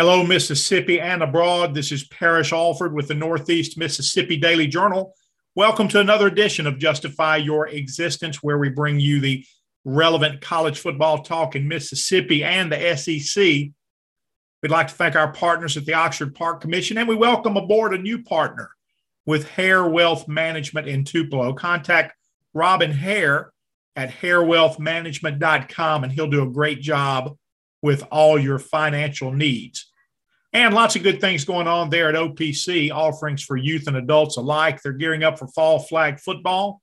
Hello, Mississippi and abroad. This is Parrish Alford with the Northeast Mississippi Daily Journal. Welcome to another edition of Justify Your Existence, where we bring you the relevant college football talk in Mississippi and the SEC. We'd like to thank our partners at the Oxford Park Commission, and we welcome aboard a new partner with Hare Wealth Management in Tupelo. Contact Robin Hare at harewealthmanagement.com, and he'll do a great job with all your financial needs. And lots of good things going on there at OPC, offerings for youth and adults alike. They're gearing up for fall flag football.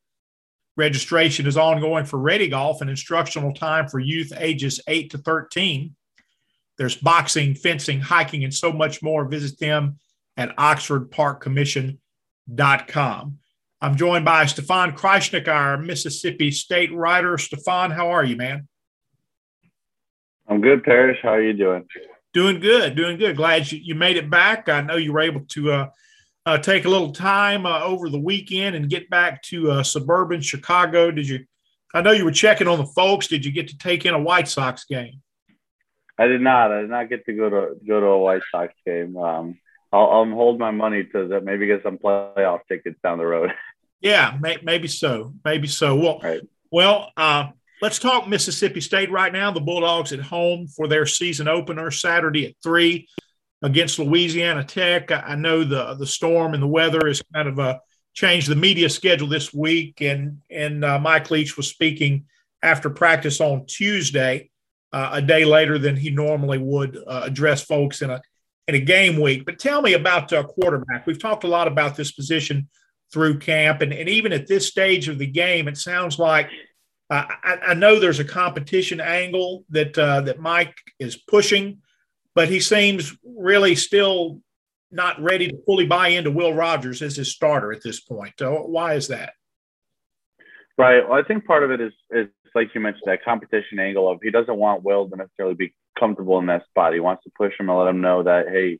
Registration is ongoing for Ready Golf and instructional time for youth ages 8 to 13. There's boxing, fencing, hiking, and so much more. Visit them at oxfordparkcommission.com. I'm joined by Stefan Krajisnik, our Mississippi State writer. Stefan, how are you, man? I'm good, Parrish. How are you doing? Doing good, doing good. Glad you, you made it back. I know you were able to uh, uh, take a little time uh, over the weekend and get back to uh, suburban Chicago. Did you? I know you were checking on the folks. Did you get to take in a White Sox game? I did not. I did not get to go to go to a White Sox game. Um, I'll, I'll hold my money to that. Maybe get some playoff tickets down the road. Yeah, may, maybe so. Maybe so. Well, right. well, uh, Let's talk Mississippi State right now. The Bulldogs at home for their season opener Saturday at three against Louisiana Tech. I know the the storm and the weather has kind of uh, changed the media schedule this week, and and uh, Mike Leach was speaking after practice on Tuesday, uh, a day later than he normally would uh, address folks in a in a game week. But tell me about uh, quarterback. We've talked a lot about this position through camp, and, and even at this stage of the game, it sounds like I, I, know there's a competition angle that uh, that Mike is pushing, but he seems really still not ready to fully buy into Will Rogers as his starter at this point. So why is that? Right. Well, I think part of it is is like you mentioned that competition angle of he doesn't want Will to necessarily be comfortable in that spot. He wants to push him and let him know that hey,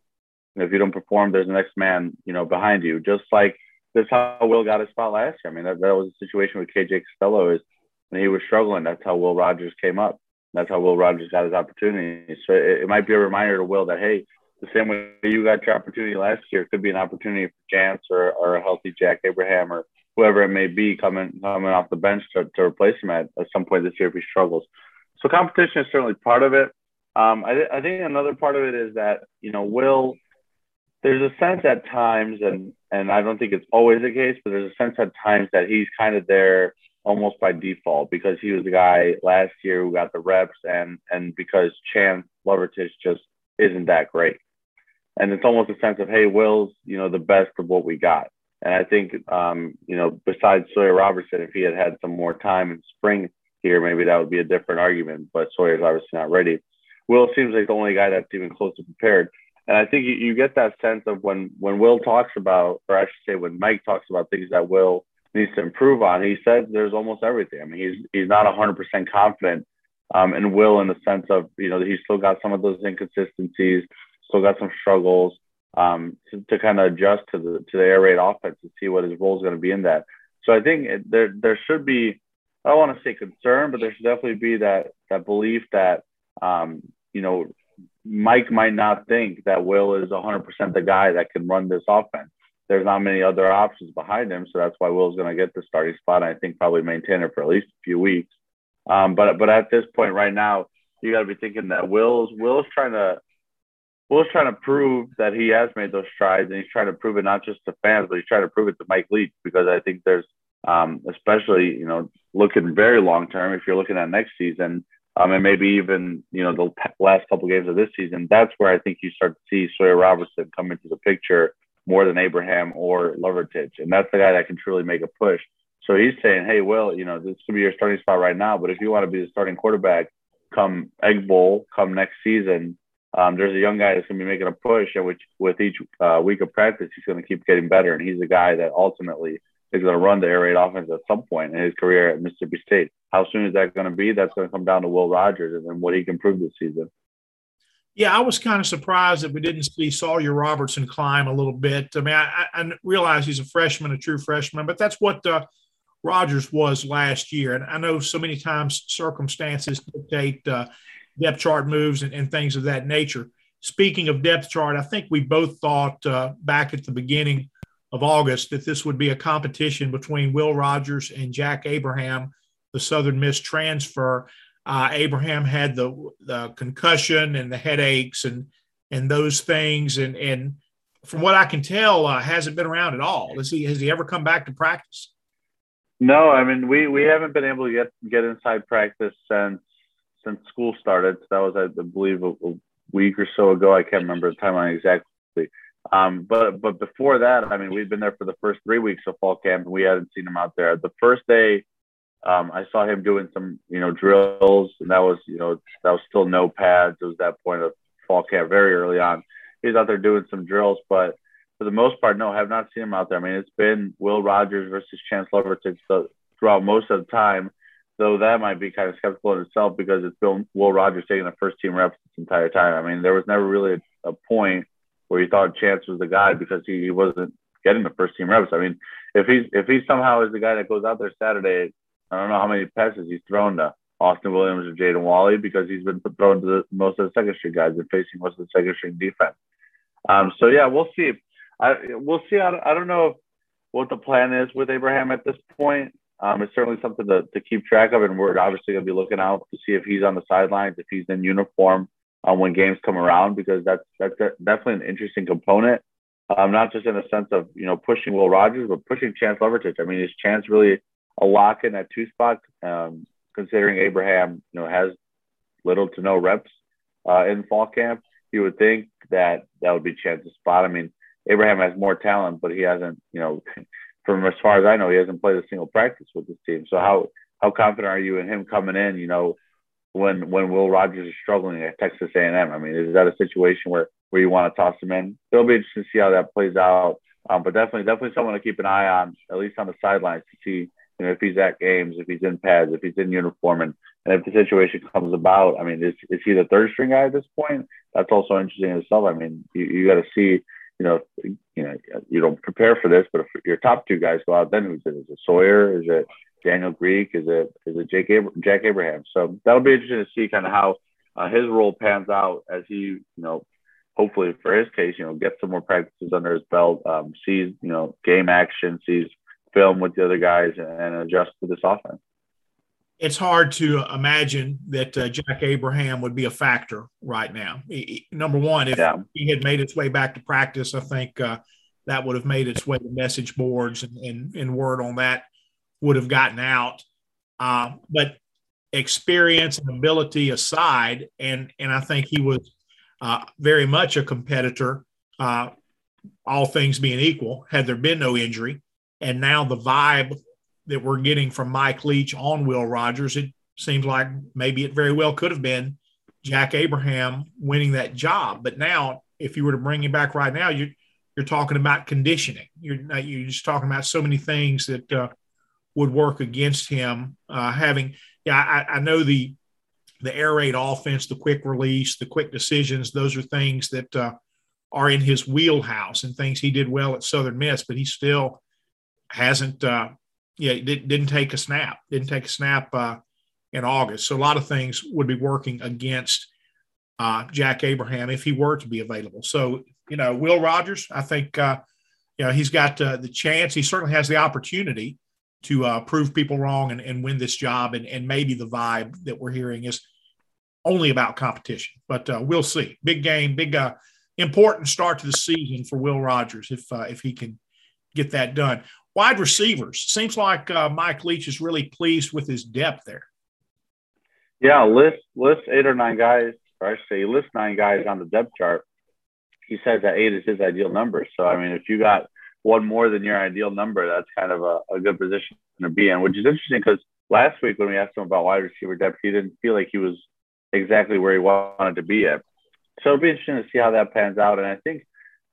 if you don't perform, there's the next man you know behind you. Just like this, how Will got his spot last year. I mean, that, that was a situation with KJ Costello is when he was struggling, that's how Will Rogers came up. That's how Will Rogers got his opportunity. So it, it might be a reminder to Will that hey, the same way you got your opportunity last year could be an opportunity for Chance or, or a healthy Jack Abraham or whoever it may be coming coming off the bench to, to replace him at, at some point this year if he struggles. So competition is certainly part of it. Um, I, I think another part of it is that you know Will. There's a sense at times, and and I don't think it's always the case, but there's a sense at times that he's kind of there almost by default because he was the guy last year who got the reps and and because Chance Lovertich just isn't that great. And it's almost a sense of, hey, Will's, you know, the best of what we got. And I think, um, you know, besides Sawyer Robertson, if he had had some more time in spring here, maybe that would be a different argument. But Sawyer's obviously not ready. Will seems like the only guy that's even close to prepared. And I think you, you get that sense of when when Will talks about, or I should say, when Mike talks about things that Will needs to improve on. He says there's almost everything. I mean, he's he's not 100% confident um, and will in the sense of you know he's still got some of those inconsistencies, still got some struggles um, to, to kind of adjust to the to the air raid offense to see what his role is going to be in that. So I think it, there there should be I don't want to say concern, but there should definitely be that that belief that um, you know Mike might not think that Will is 100% the guy that can run this offense there's not many other options behind him. So that's why Will's going to get the starting spot. I think probably maintain it for at least a few weeks. Um, but but at this point right now, you got to be thinking that Will's Will's trying to Will's trying to prove that he has made those strides, and he's trying to prove it not just to fans, but he's trying to prove it to Mike Leach because I think there's um, especially you know looking very long term. If you're looking at next season, um, and maybe even you know the last couple games of this season, that's where I think you start to see Sawyer Robertson come into the picture more than Abraham or Lovertich. And that's the guy that can truly make a push. So he's saying, hey, Will, you know, this could be your starting spot right now, but if you want to be the starting quarterback come Egg Bowl, come next season, um, there's a young guy that's going to be making a push, and which with each uh, week of practice, he's going to keep getting better. And he's a guy that ultimately is going to run the air raid offense at some point in his career at Mississippi State. How soon is that going to be? That's going to come down to Will Rogers and what he can prove this season. Yeah, I was kind of surprised that we didn't see Sawyer Robertson climb a little bit. I mean, I, I realize he's a freshman, a true freshman, but that's what uh, Rogers was last year. And I know so many times circumstances dictate uh, depth chart moves and, and, things of that nature. speaking of depth chart, I think we both thought uh, back at the beginning of August that this would be a competition between Will Rogers and Jack Abraham, the Southern Miss transfer. Uh, Abraham had the, the concussion and the headaches and and those things, and and from what I can tell, uh, hasn't been around at all. Has he has he ever come back to practice? No, I mean we we haven't been able to get get inside practice since since school started. So That was I believe a, a week or so ago. I can't remember the timeline exactly. Um, but but before that, I mean, we'd been there for the first three weeks of fall camp, and we hadn't seen him out there. The first day, um, I saw him doing some you know drills, and that was you know that was still no pads. It was that point of fall camp very early on. He's out there doing some drills, but for the most part, no, I have not seen him out there. I mean, it's been Will Rogers versus Chance Lovertich throughout most of the time, though that might be kind of skeptical in itself because it's been Will Rogers taking the first team reps this entire time. I mean, there was never really a, a point where you thought Chance was the guy because he, he wasn't getting the first team reps. I mean, if he's if he somehow is the guy that goes out there Saturday, I don't know how many passes he's thrown to Austin Williams or Jaden Walley because he's been thrown to the, most of the second string guys and facing most of the second string defense. Um, so yeah, we'll see. I we'll see. I, I don't know what the plan is with Abraham at this point. Um, it's certainly something to, to keep track of, and we're obviously going to be looking out to see if he's on the sidelines, if he's in uniform um, when games come around, because that's that's definitely an interesting component. Um, not just in the sense of you know pushing Will Rogers, but pushing Chance Lovertich. I mean, is Chance really a lock in that two spot? Um, considering Abraham, you know, has little to no reps uh, in fall camp, you would think that that would be a chance to spot. I mean, Abraham has more talent, but he hasn't, you know, from as far as I know, he hasn't played a single practice with this team. So how how confident are you in him coming in? You know, when when Will Rogers is struggling at Texas A&M. I mean, is that a situation where where you want to toss him in? It'll be interesting to see how that plays out. Um, but definitely definitely someone to keep an eye on, at least on the sidelines, to see you know if he's at games, if he's in pads, if he's in uniform, and and if the situation comes about. I mean, is is he the third string guy at this point? That's also interesting in itself. I mean, you, you got to see you know, you know, you don't prepare for this, but if your top two guys go out, then who's it? Is it Sawyer? Is it Daniel Greek? Is it is it Jake Abra- Jack Abraham? So that'll be interesting to see kind of how uh, his role pans out as he, you know, hopefully for his case, you know, get some more practices under his belt, um, sees you know game action, sees film with the other guys, and, adjust to this offense it's hard to imagine that uh, Jack Abraham would be a factor right now. He, number one, if yeah. he had made its way back to practice, I think uh, that would have made its way to message boards and, and, and word on that would have gotten out. Uh, but experience and ability aside, and and I think he was uh, very much a competitor. Uh, all things being equal, had there been no injury, and now the vibe that we're getting from Mike Leach on Will Rogers, it seems like maybe it very well could have been Jack Abraham winning that job. But now, if you were to bring him back right now, you you're talking about conditioning. You're you're just talking about so many things that uh, would work against him. Uh, having, yeah, I, I, know the the air raid offense, the quick release, the quick decisions. Those are things that uh, are in his wheelhouse and things he did well at Southern Miss. But he still hasn't uh, yeah, did, didn't take a snap, didn't take a snap uh, in August. So a lot of things would be working against uh, Jack Abraham if he were to be available. So, you know, Will Rogers, I think, uh, you know, he's got uh, the chance. He certainly has the opportunity to uh, prove people wrong and, and win this job. And, and maybe the vibe that we're hearing is only about competition, but uh, we'll see. Big game, big, uh, important start to the season for Will Rogers if uh, if he can get that done. Wide receivers. Seems like uh, Mike Leach is really pleased with his depth there. Yeah, list list eight or nine guys, or I say list nine guys on the depth chart. He says that eight is his ideal number. So I mean, if you got one more than your ideal number, that's kind of a, a good position to be in. Which is interesting because last week when we asked him about wide receiver depth, he didn't feel like he was exactly where he wanted to be at. So it'll be interesting to see how that pans out. And I think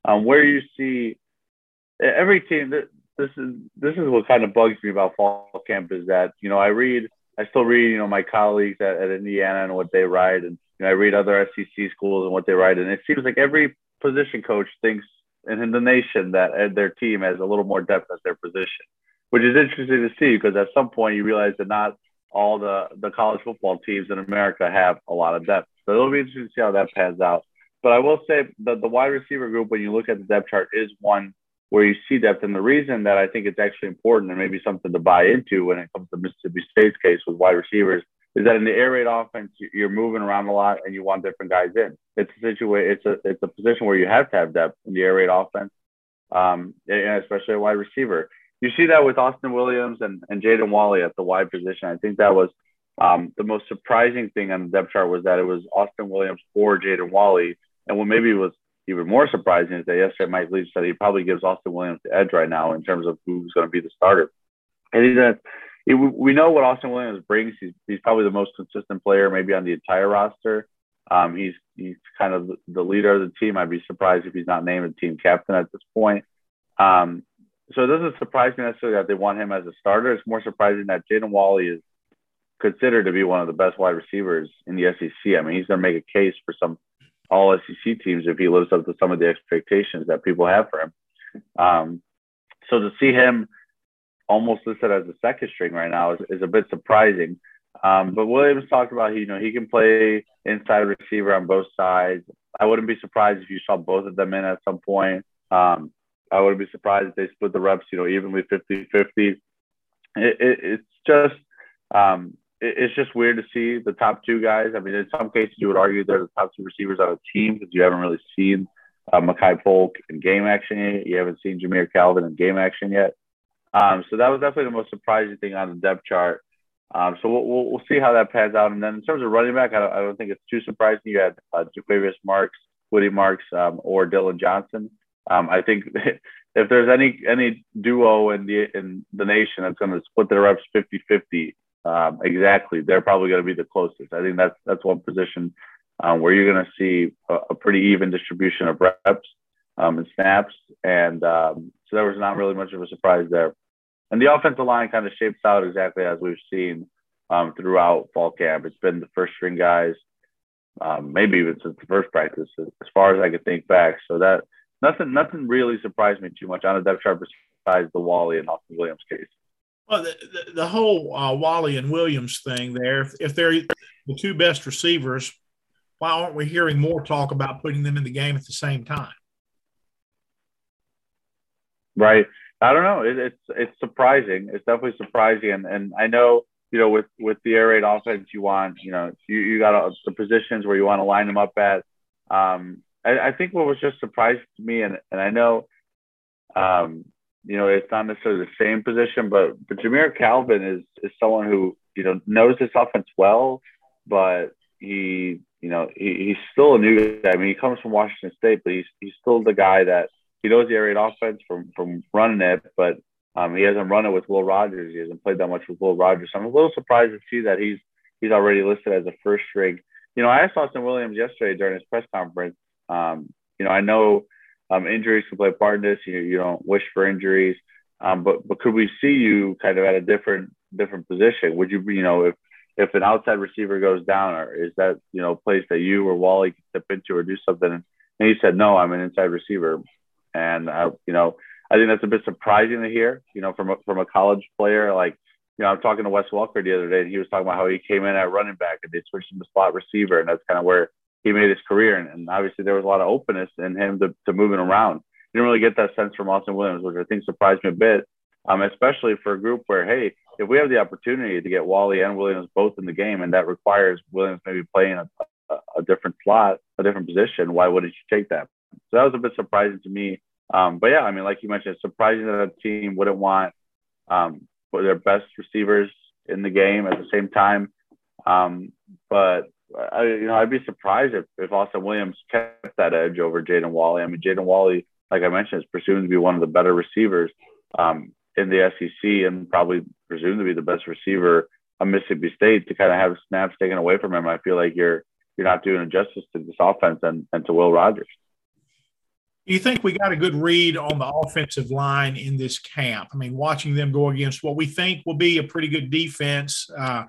um, where you see every team, this is this is what kind of bugs me about fall camp is that you know I read I still read you know my colleagues at, at Indiana and what they write and you know, I read other SEC schools and what they write and it seems like every position coach thinks in the nation that uh, their team has a little more depth at their position, which is interesting to see because at some point you realize that not all the the college football teams in America have a lot of depth. So it'll be interesting to see how that pans out. but I will say that the wide receiver group, when you look at the depth chart, is one where you see depth. And the reason that I think it's actually important and maybe something to buy into when it comes to Mississippi State's case with wide receivers is that in the air raid offense, you're moving around a lot and you want different guys in. It's a situation, it's a it's a position where you have to have depth in the air raid offense, um, and especially a wide receiver. You see that with Austin Williams and, and Jaden Walley at the wide position. I think that was um, the most surprising thing on the depth chart was that it was Austin Williams or Jaden Walley. And what maybe was even more surprising is that yesterday Mike Leach said he probably gives Austin Williams the edge right now in terms of who's going to be the starter. And he's a, it, we know what Austin Williams brings. He's, he's probably the most consistent player, maybe on the entire roster. Um, he's he's kind of the leader of the team. I'd be surprised if he's not named a team captain at this point. Um, so it doesn't surprise me necessarily that they want him as a starter. It's more surprising that Jaden Walley is considered to be one of the best wide receivers in the SEC. I mean, he's going to make a case for some all SEC teams if he lives up to some of the expectations that people have for him. Um, so to see him almost listed as a second string right now is, is a bit surprising. Um, but Williams talked about, you know, he can play inside receiver on both sides. I wouldn't be surprised if you saw both of them in at some point. Um, I wouldn't be surprised if they split the reps, you know, evenly 50 50. It, it, it's just, um, it's just weird to see the top two guys. I mean, in some cases, you would argue they're the top two receivers on a team because you haven't really seen uh, Makai Polk in game action yet. You haven't seen Jamire Calvin in game action yet. Um, so that was definitely the most surprising thing on the depth chart. Um, so we'll, we'll, we'll, see how that pans out. And then in terms of running back, I don't, I don't think it's too surprising. You had uh, Jo'quavious Marks, Woody Marks, um, or Dillon Johnson. Um, I think if there's any any duo in the in the nation that's going to split their reps 50-50 um, exactly, they're probably going to be the closest. I think that's that's one position um, where you're going to see a, a, pretty even distribution of reps um, and snaps, and um, so there was not really much of a surprise there. And the offensive line kind of shapes out exactly as we've seen um, throughout fall camp. It's been the first string guys, um, maybe even since the first practice, as far as I could think back. So that nothing, nothing really surprised me too much on a depth chart besides the Walley and Austin Williams case. Well, the, the, the whole uh, Walley and Williams thing there, if, if they're the two best receivers, why aren't we hearing more talk about putting them in the game at the same time? Right. I don't know. It, it's it's surprising. It's definitely surprising, and and I know you know with with the air raid offense, you want you know you you got the positions where you want to line them up at. Um, I, I think what was just surprising to me, and and I know, um, you know, it's not necessarily the same position, but but Jamire Calvin is is someone who you know knows this offense well, but he you know he, he's still a new guy. I mean, he comes from Washington State, but he's he's still the guy that he knows the air raid offense from from running it, but um, he hasn't run it with Will Rogers. He hasn't played that much with Will Rogers. So I'm a little surprised to see that he's he's already listed as a first string. You know, I asked Austin Williams yesterday during his press conference. Um, you know, I know um, injuries can play a part in this. You you don't wish for injuries, um, but but could we see you kind of at a different different position? Would you you know if if an outside receiver goes down, or is that you know a place that you or Wally can step into or do something? And he said, no, I'm an inside receiver. And I, you know, I think that's a bit surprising to hear, you know, from a, from a college player. Like, you know, I'm talking to Wes Welker the other day, and he was talking about how he came in at running back and they switched him to slot receiver, and that's kind of where he made his career. And, and obviously, there was a lot of openness in him to, to moving around. You didn't really get that sense from Austin Williams, which I think surprised me a bit, um, especially for a group where, hey, if we have the opportunity to get Walley and Williams both in the game, and that requires Williams maybe playing a, a, a different slot, a different position, why wouldn't you take that? So that was a bit surprising to me. Um, but yeah, I mean, like you mentioned, it's surprising that a team wouldn't want um, their best receivers in the game at the same time. Um, but I, you know, I'd be surprised if, if Austin Williams kept that edge over Jaden Walley. I mean, Jaden Walley, like I mentioned, is presumed to be one of the better receivers um, in the SEC and probably presumed to be the best receiver on Mississippi State. To kind of have snaps taken away from him, I feel like you're you're not doing justice to this offense and, and to Will Rogers. You think we got a good read on the offensive line in this camp? I mean, watching them go against what we think will be a pretty good defense. Uh,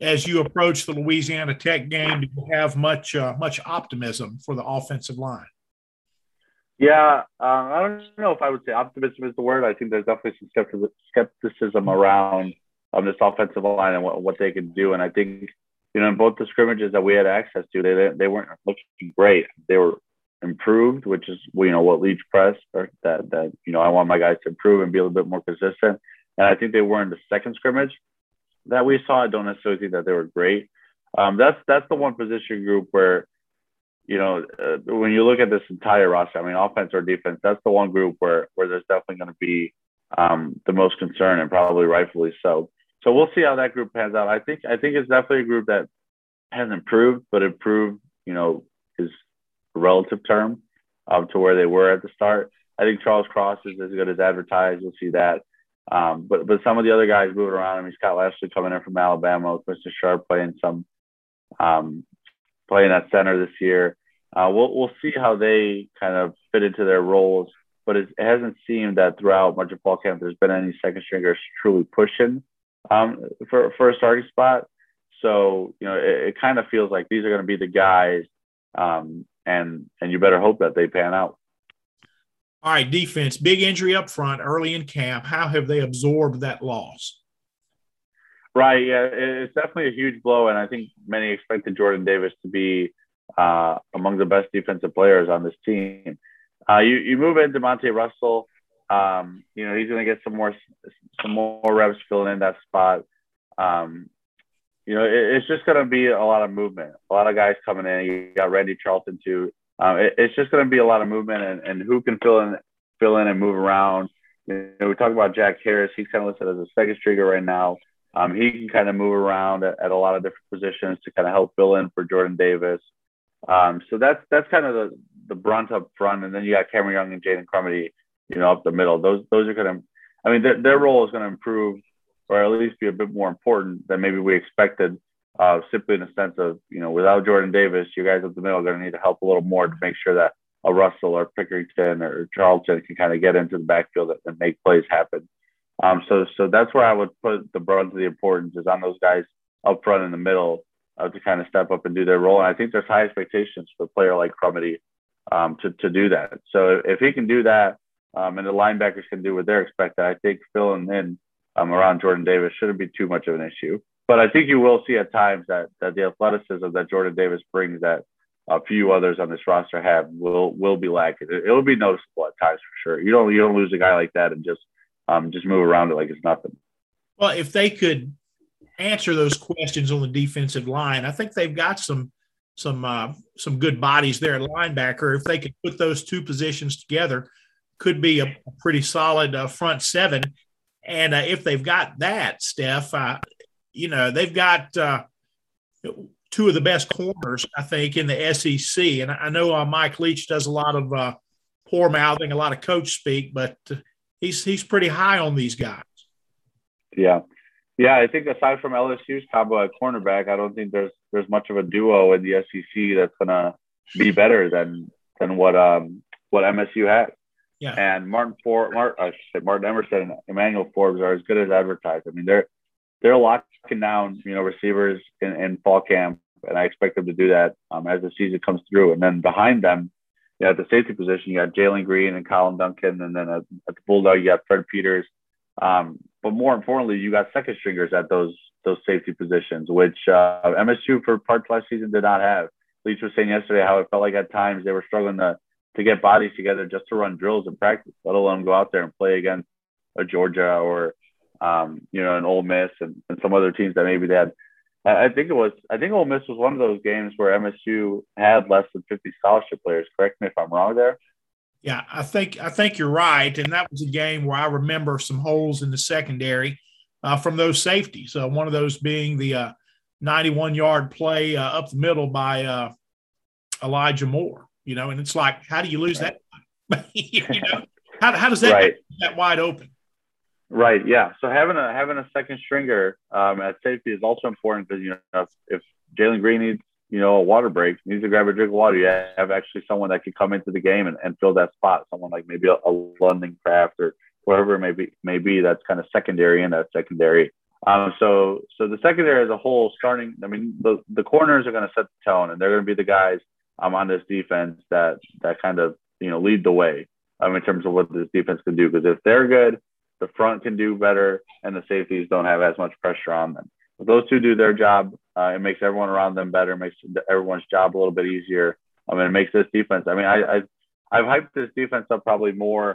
as you approach the Louisiana Tech game, do you have much uh, much optimism for the offensive line? Yeah, uh, I don't know if I would say optimism is the word. I think there's definitely some skepticism around um, this offensive line and what, what they can do. And I think you know, in both the scrimmages that we had access to, they they weren't looking great. They were improved, which is you know what Leach press or that that you know I want my guys to improve and be a little bit more consistent. And I think they were in the second scrimmage that we saw. I don't necessarily think that they were great. Um, that's that's the one position group where you know uh, when you look at this entire roster, I mean offense or defense, that's the one group where where there's definitely going to be um, the most concern and probably rightfully so. So we'll see how that group pans out. I think I think it's definitely a group that has improved, but improved, you know, is a relative term um, to where they were at the start. I think Charles Cross is as good as advertised. You'll see that. Um, but but some of the other guys moving around. I mean, Scott Lashley coming in from Alabama, with Mr. Sharp playing some um, playing at center this year. Uh, we'll we'll see how they kind of fit into their roles. But it, it hasn't seemed that throughout much of fall camp there's been any second stringers truly pushing um, for for a starting spot. So you know it, it kind of feels like these are going to be the guys, um, and and you better hope that they pan out. All right, defense, big injury up front early in camp. How have they absorbed that loss? Right, yeah, it's definitely a huge blow, and I think many expected Jordan Davis to be uh, among the best defensive players on this team. Uh, you you move into Monte Russell. Um, you know, he's going to get some more some more reps filling in that spot. Um, you know, it, it's just going to be a lot of movement. A lot of guys coming in. You got Randy Charlton too. Um, it, it's just going to be a lot of movement, and, and who can fill in fill in and move around. You know, we talk about Jack Harris. He's kind of listed as a second stringer right now. Um, he can kind of move around at, at, a lot of different positions to kind of help fill in for Jordan Davis. Um, so that's that's kind of the, the brunt up front, and then you got Cameron Young and Jaden Crumedy you know, up the middle. Those those are going to, I mean, their, their role is going to improve or at least be a bit more important than maybe we expected. Uh, simply in the sense of, you know, without Jordan Davis, you guys up the middle are going to need to help a little more to make sure that a Russell or Pickerington or Charlton can kind of get into the backfield and make plays happen. Um, so, so that's where I would put the brunt of the importance is on those guys up front in the middle uh, to kind of step up and do their role. And I think there's high expectations for a player like Crumedy um, to, to do that. So if he can do that, um, and the linebackers can do what they're expected. I think filling in um, around Jordan Davis shouldn't be too much of an issue. But I think you will see at times that that the athleticism that Jordan Davis brings that a few others on this roster have will will be lacking. It, will be noticeable at times for sure. You don't you don't lose a guy like that and just um, just move around it like it's nothing. Well, if they could answer those questions on the defensive line, I think they've got some some uh, some good bodies there at linebacker. If they could put those two positions together, could be a pretty solid uh, front seven. And uh, if they've got that, Steph, uh, you know, they've got uh, two of the best corners, I think, in the SEC. And I know uh, Mike Leach does a lot of uh, poor mouthing, a lot of coach speak, but he's he's pretty high on these guys. Yeah. Yeah, I think aside from LSU's combo at cornerback, I don't think there's there's much of a duo in the SEC that's gonna be better than than what um what MSU has. Yeah. And Martin Ford, Martin, I should say Martin Emerson and Emmanuel Forbes are as good as advertised. I mean, they're they're locking down, you know, receivers in, in fall camp, and I expect them to do that um, as the season comes through. And then behind them, you know, at the safety position, you got Jalen Green and Collin Duncan, and then at, at the Bulldog, you got Fred Peters. Um, but more importantly, you got second stringers at those those safety positions, which uh, MSU for part last season did not have. Leach was saying yesterday how it felt like at times they were struggling to to get bodies together just to run drills and practice, let alone go out there and play against a Georgia or um, you know an Ole Miss and, and some other teams that maybe they had. I think it was I think Ole Miss was one of those games where MSU had less than 50 scholarship players. Correct me if I'm wrong there. Yeah, I think I think you're right, and that was a game where I remember some holes in the secondary uh, from those safeties. Uh, one of those being the uh, 91 yard play uh, up the middle by uh, Elijah Moore you know, and it's like, how do you lose right. that? you know, how, how does that right. that wide open? Right. Yeah. So having a having a second stringer um, at safety is also important because you know if, Jalen Green needs you know a water break, needs to grab a drink of water, you have actually someone that could come into the game and, and fill that spot. Someone like maybe a, a London Craft or whoever it may be, may be that's kind of secondary in that secondary. Um, so so the secondary as a whole, starting, I mean, the the corners are going to set the tone, and they're going to be the guys um, on this defense that that kind of you know lead the way um, in terms of what this defense can do. Because if they're good, the front can do better, and the safeties don't have as much pressure on them. If those two do their job, Uh, it makes everyone around them better. Makes everyone's job a little bit easier. I mean, it makes this defense. I mean, I, I I've hyped this defense up probably more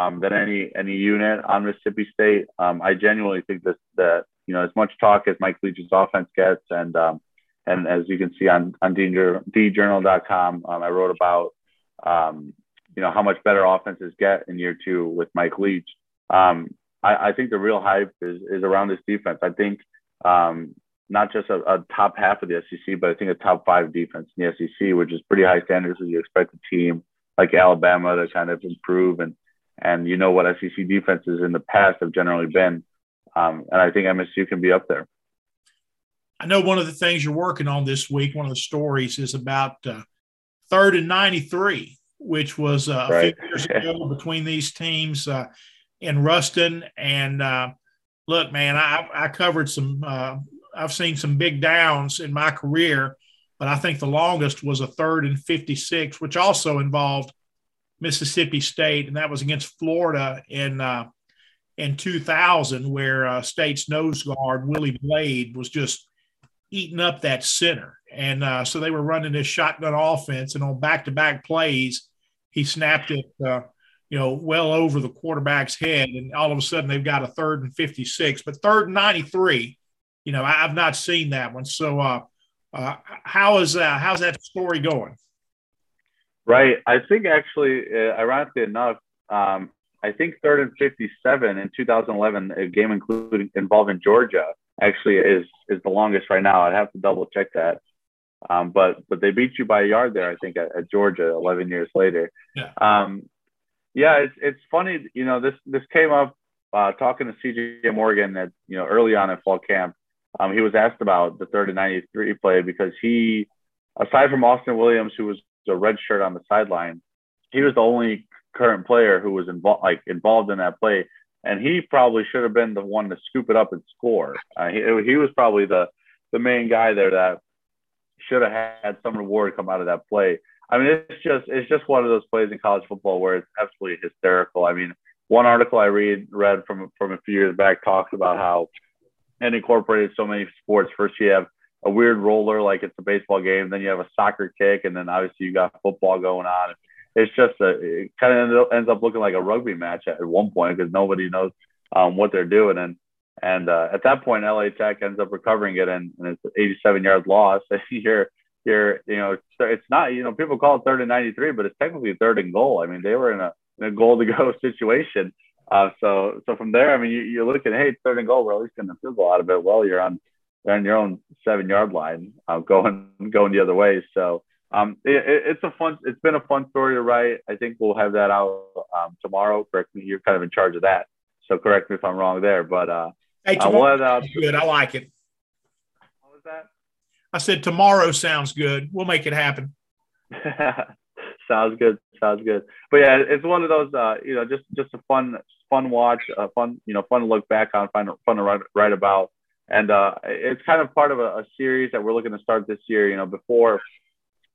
um, than any any unit on Mississippi State. Um, I genuinely think this that you know as much talk as Mike Leach's offense gets, and um, and as you can see on on djournal.com, um, I wrote about um, you know how much better offenses get in year two with Mike Leach. Um, I, I think the real hype is is around this defense. I think um, not just a, a, top half of the SEC, but I think a top five defense in the SEC, which is pretty high standards as you expect a team like Alabama to kind of improve. And and you know what SEC defenses in the past have generally been. Um, and I think MSU can be up there. I know one of the things you're working on this week, one of the stories is about uh, third and 93, which was uh, right. a few years ago between these teams uh, in Ruston. And uh, look, man, I, I covered some, uh, I've seen some big downs in my career, but I think the longest was a third and 56, which also involved Mississippi State, and that was against Florida in uh, in 2000, where uh, State's nose guard Willie Blade was just eating up that center, and uh, so they were running this shotgun offense, and on back-to-back plays, he snapped it, uh, you know, well over the quarterback's head, and all of a sudden they've got a third and 56, but third and 93, you know, I, have not seen that one. So, uh, uh, how is uh, how's that story going? Right. I think actually, uh, ironically enough, um, I think third and 57 in 2011, a game including involving Georgia, actually is is the longest right now. I'd have to double check that. Um, but but they beat you by a yard there, I think, at, at Georgia 11 years later. Yeah. Um, yeah, it's it's funny. You know, this this came up uh, talking to CJ Morgan at you know early on in fall camp. Um, he was asked about the third and 93 play because he, aside from Austin Williams, who was a red shirt on the sideline. He was the only current player who was involved, like involved in that play, and he probably should have been the one to scoop it up and score. Uh, he, he was probably the the main guy there that should have had some reward come out of that play. I mean, it's just it's just one of those plays in college football where it's absolutely hysterical. I mean, one article I read read from from a few years back talks about how it incorporated so many sports. First, you have a weird roller like it's a baseball game. Then you have a soccer kick, and then obviously you got football going on. It's just a it kind of ends up looking like a rugby match at one point because nobody knows um, what they're doing. And and uh, at that point, LA Tech ends up recovering it, and, and it's an 87 yard loss. you're you're you know it's not you know people call it third and 93, but it's technically third and goal. I mean they were in a, in a goal to go situation. Uh, so so from there, I mean you, you're looking, hey, third and goal. We're at least getting a field goal out of it. Well, you're on on your own seven yard line, uh, going going the other way. So um, it, it's a fun. It's been a fun story to write. I think we'll have that out um, tomorrow. Correct me. You're kind of in charge of that, so correct me if I'm wrong there. But uh, hey, tomorrow uh, we'll good. I like it. What was that? I said tomorrow sounds good. We'll make it happen. sounds good. Sounds good. But yeah, it's one of those. Uh, you know, just just a fun fun watch, uh, fun you know, fun to look back on, fun fun to write, write about. And uh, it's kind of part of a, a, series that we're looking to start this year. You know, before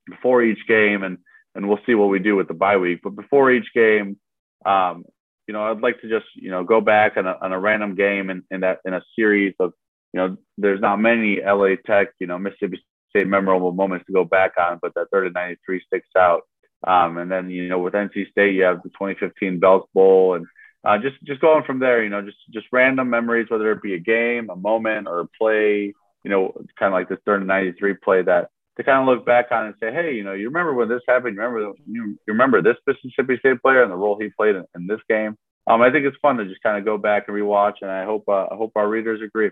before each game, and and we'll see what we do with the bye week. But before each game, um, you know, I'd like to just you know go back on a, on a random game in, in that in a series of you know, there's not many LA Tech, you know, Mississippi State memorable moments to go back on, but that third and 93 sticks out. Um, and then, you know, with NC State, you have the 2015 Belk Bowl and uh, just just going from there, you know, just just random memories, whether it be a game, a moment, or a play, you know, kind of like this third and 93 play that to kind of look back on and say, hey, you know, you remember when this happened? You remember you, you remember this Mississippi State player and the role he played in, in this game? Um, I think it's fun to just kind of go back and rewatch, and I hope uh, I hope our readers agree.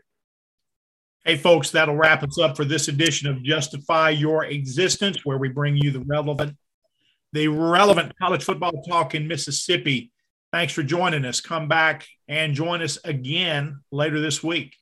Hey, folks, that'll wrap us up for this edition of Justify Your Existence, where we bring you the relevant, the relevant college football talk in Mississippi. Thanks for joining us. Come back and join us again later this week.